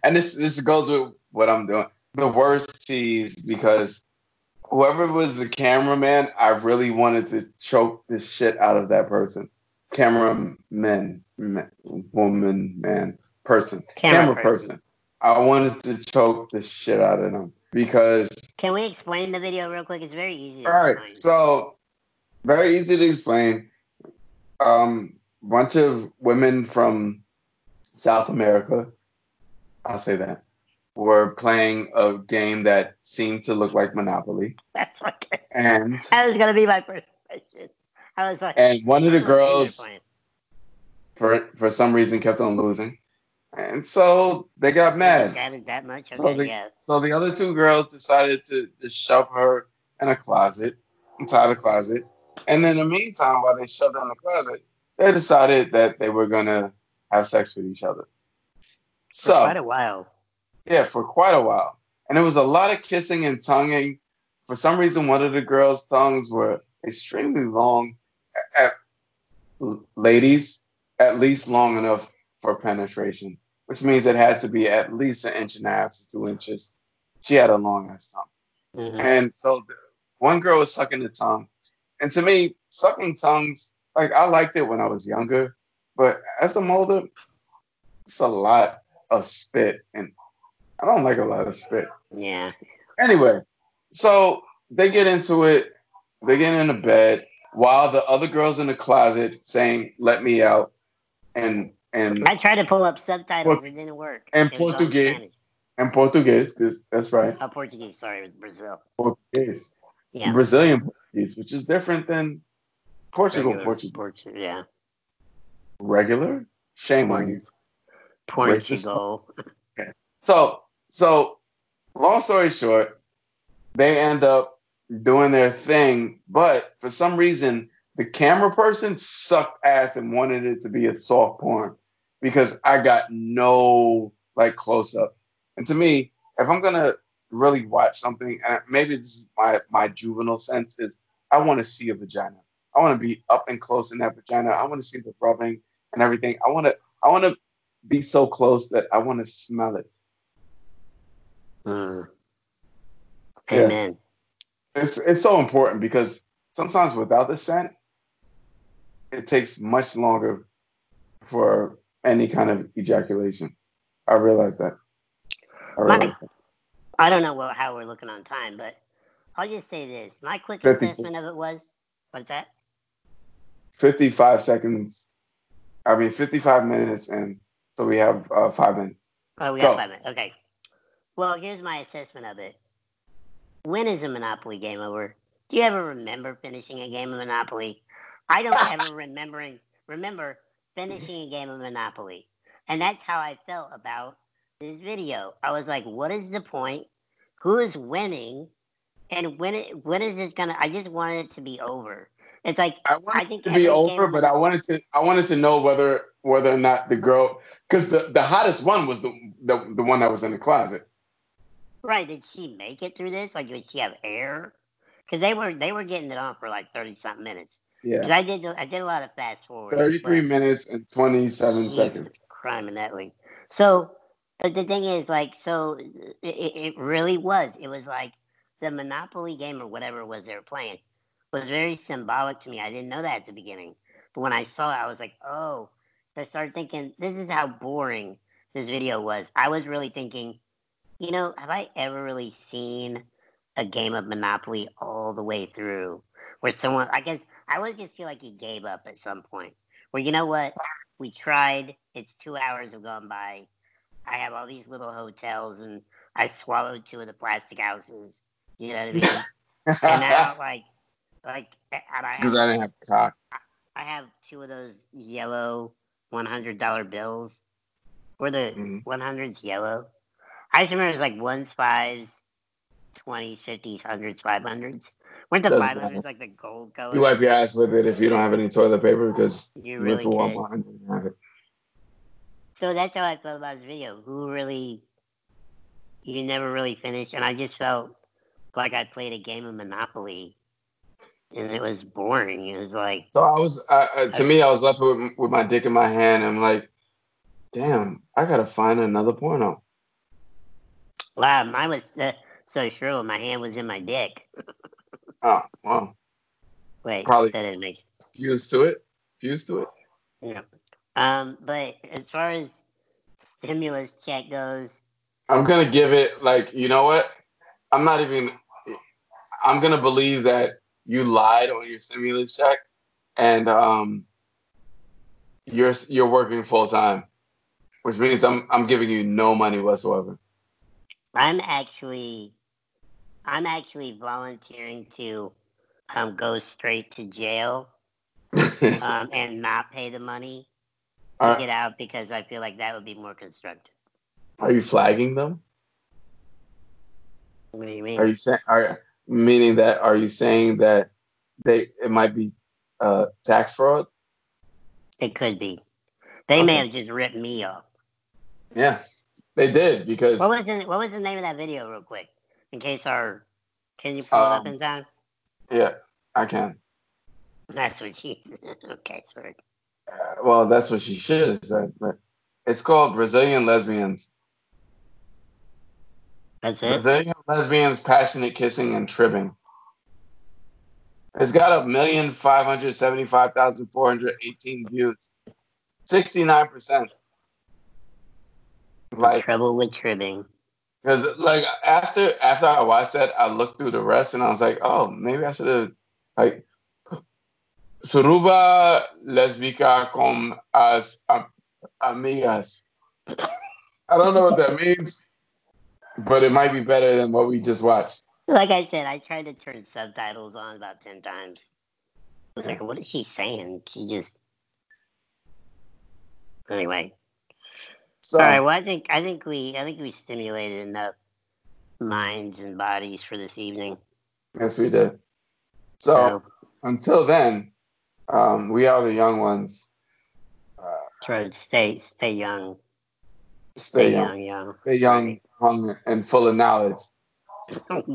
and this this goes with what I'm doing. The worst tease because whoever was the cameraman, I really wanted to choke the shit out of that person. Cameraman, man, woman, man, person, Camera camera, person. I wanted to choke the shit out of them because Can we explain the video real quick? It's very easy all right, explain. so very easy to explain. Um, bunch of women from South America, I'll say that, were playing a game that seemed to look like Monopoly, That's okay. and That was gonna be my first question. I was like, and one of the "What game they're girls for for some reason kept on losing, and so they got mad. That, that much? Okay, So the- yeah. So the other two girls decided to just shove her in a closet, inside the closet. And in the meantime, while they shoved her in the closet, they decided that they were gonna have sex with each other. For So quite a while. yeah, for quite a while. And it was a lot of kissing and tonguing. For some reason, one of the girls' tongues were extremely long. At, ladies, at least long enough for penetration, which means it had to be at least an inch and a half to two inches. She had a long ass tongue. Mhm. And so one girl was sucking the tongue. And to me, sucking tongues, like I liked it when I was younger, but as I'm older, it's a lot of spit. And I don't like a lot of spit. Yeah. Anyway, so they get into it, they get into bed while the other girls in the closet saying, Let me out. And and I tried to pull up subtitles. It didn't work. And It was all in Portuguese. And Portuguese, because that's right. Oh, Portuguese. Sorry, Brazil. Portuguese. Yeah. Brazilian Portuguese, which is different than Portugal Regular Portuguese. Portu- yeah. Regular? Shame on you. Portugal. okay. So, so long story short, they end up doing their thing, but for some reason, the camera person sucked ass and wanted it to be a soft porn because I got no like close up. And to me, if I'm gonna really watch something, and maybe this is my my juvenile sense, is I want to see a vagina. I want to be up and close in that vagina. I want to see the rubbing and everything. I want to I want to be so close that I want to smell it. Mm. Yeah. Amen. It's it's so important because sometimes without the scent, it takes much longer for any kind of ejaculation. I realize that. I, realize that. I don't know what, how we're looking on time, but I'll just say this. My quick 50. assessment of it was what's that? 55 seconds. I mean, 55 minutes, and so we have uh, five minutes. Oh, we got five minutes. Okay. Well, here's my assessment of it. When is a Monopoly game over? Do you ever remember finishing a game of Monopoly? I don't ever remembering remember finishing a game of Monopoly. And that's how I felt about this video. I was like, what is the point? Who is winning? And when it when is this gonna I just wanted it to be over. It's like I I think to be over, but I wanted to I wanted to know whether whether or not the girl because the, the hottest one was the, the the one that was in the closet. Right. Did she make it through this? Like did she have air? Because they were they were getting it on for like thirty something minutes. Yeah. I did I did a lot of fast forward. Thirty three minutes and twenty seven seconds. Crime in that league. So the thing is, like, so it, it really was. It was like the Monopoly game or whatever it was they were playing was very symbolic to me. I didn't know that at the beginning, but when I saw it, I was like, oh. I started thinking, this is how boring this video was. I was really thinking, you know, have I ever really seen a game of Monopoly all the way through? Where someone, I guess, I would just feel like he gave up at some point. Where you know what, we tried. It's two hours have gone by. I have all these little hotels, and I swallowed two of the plastic houses. You know what I mean? and now, like, like, because I, I, didn't have cock. I have two of those yellow one hundred dollar bills. Were the mm-hmm. mm-hmm. hundreds yellow? I just remember it was like ones, fives, twenties, fifties, hundreds, five hundreds. Weren't the five hundreds like the gold color? You wipe your ass with it if you don't have any toilet paper because you, really went to Walmart and have it. So that's how I felt about this video. Who really, you never really finished, and I just felt like I played a game of Monopoly, and it was boring. It was like so. I was uh, to I, me, I was left with with my dick in my hand. And I'm like, damn, I gotta find another porno. Wow, mine was uh, so true. My hand was in my dick. oh wow. Wait, probably that didn't make sense. fused to it. Fused to it. Yeah. Um, but as far as stimulus check goes, I'm gonna give it like you know what? I'm not even. I'm gonna believe that you lied on your stimulus check, and um, you're you're working full time, which means I'm I'm giving you no money whatsoever. I'm actually, I'm actually volunteering to um, go straight to jail um, and not pay the money to uh, get out because I feel like that would be more constructive. Are you flagging them? What do you mean? Are you saying are meaning that are you saying that they it might be uh, tax fraud? It could be. They okay. may have just ripped me off. Yeah, they did because what was the, what was the name of that video, real quick, in case our can you pull um, it up um, in time? Yeah, I can. That's what she. okay, sorry. Uh, well, that's what she should have said, but it's called Brazilian lesbians. That's it. Brazilian lesbians, passionate kissing and tribbing. It's got a million five hundred seventy-five thousand four hundred eighteen views. Sixty-nine percent. Like trouble with tribbing. Because like after after I watched that, I looked through the rest and I was like, oh, maybe I should have like Suruba lesbica con as amigas. I don't know what that means but it might be better than what we just watched. Like I said, I tried to turn subtitles on about ten times. I was like, "What is she saying?" She just anyway. So, All right. Well, I think I think we I think we stimulated enough minds and bodies for this evening. Yes, we did. So, so until then, um, we are the Jung ones. Uh, try to stay stay young. Stay, stay young, young, young. Stay young, young, and full of knowledge.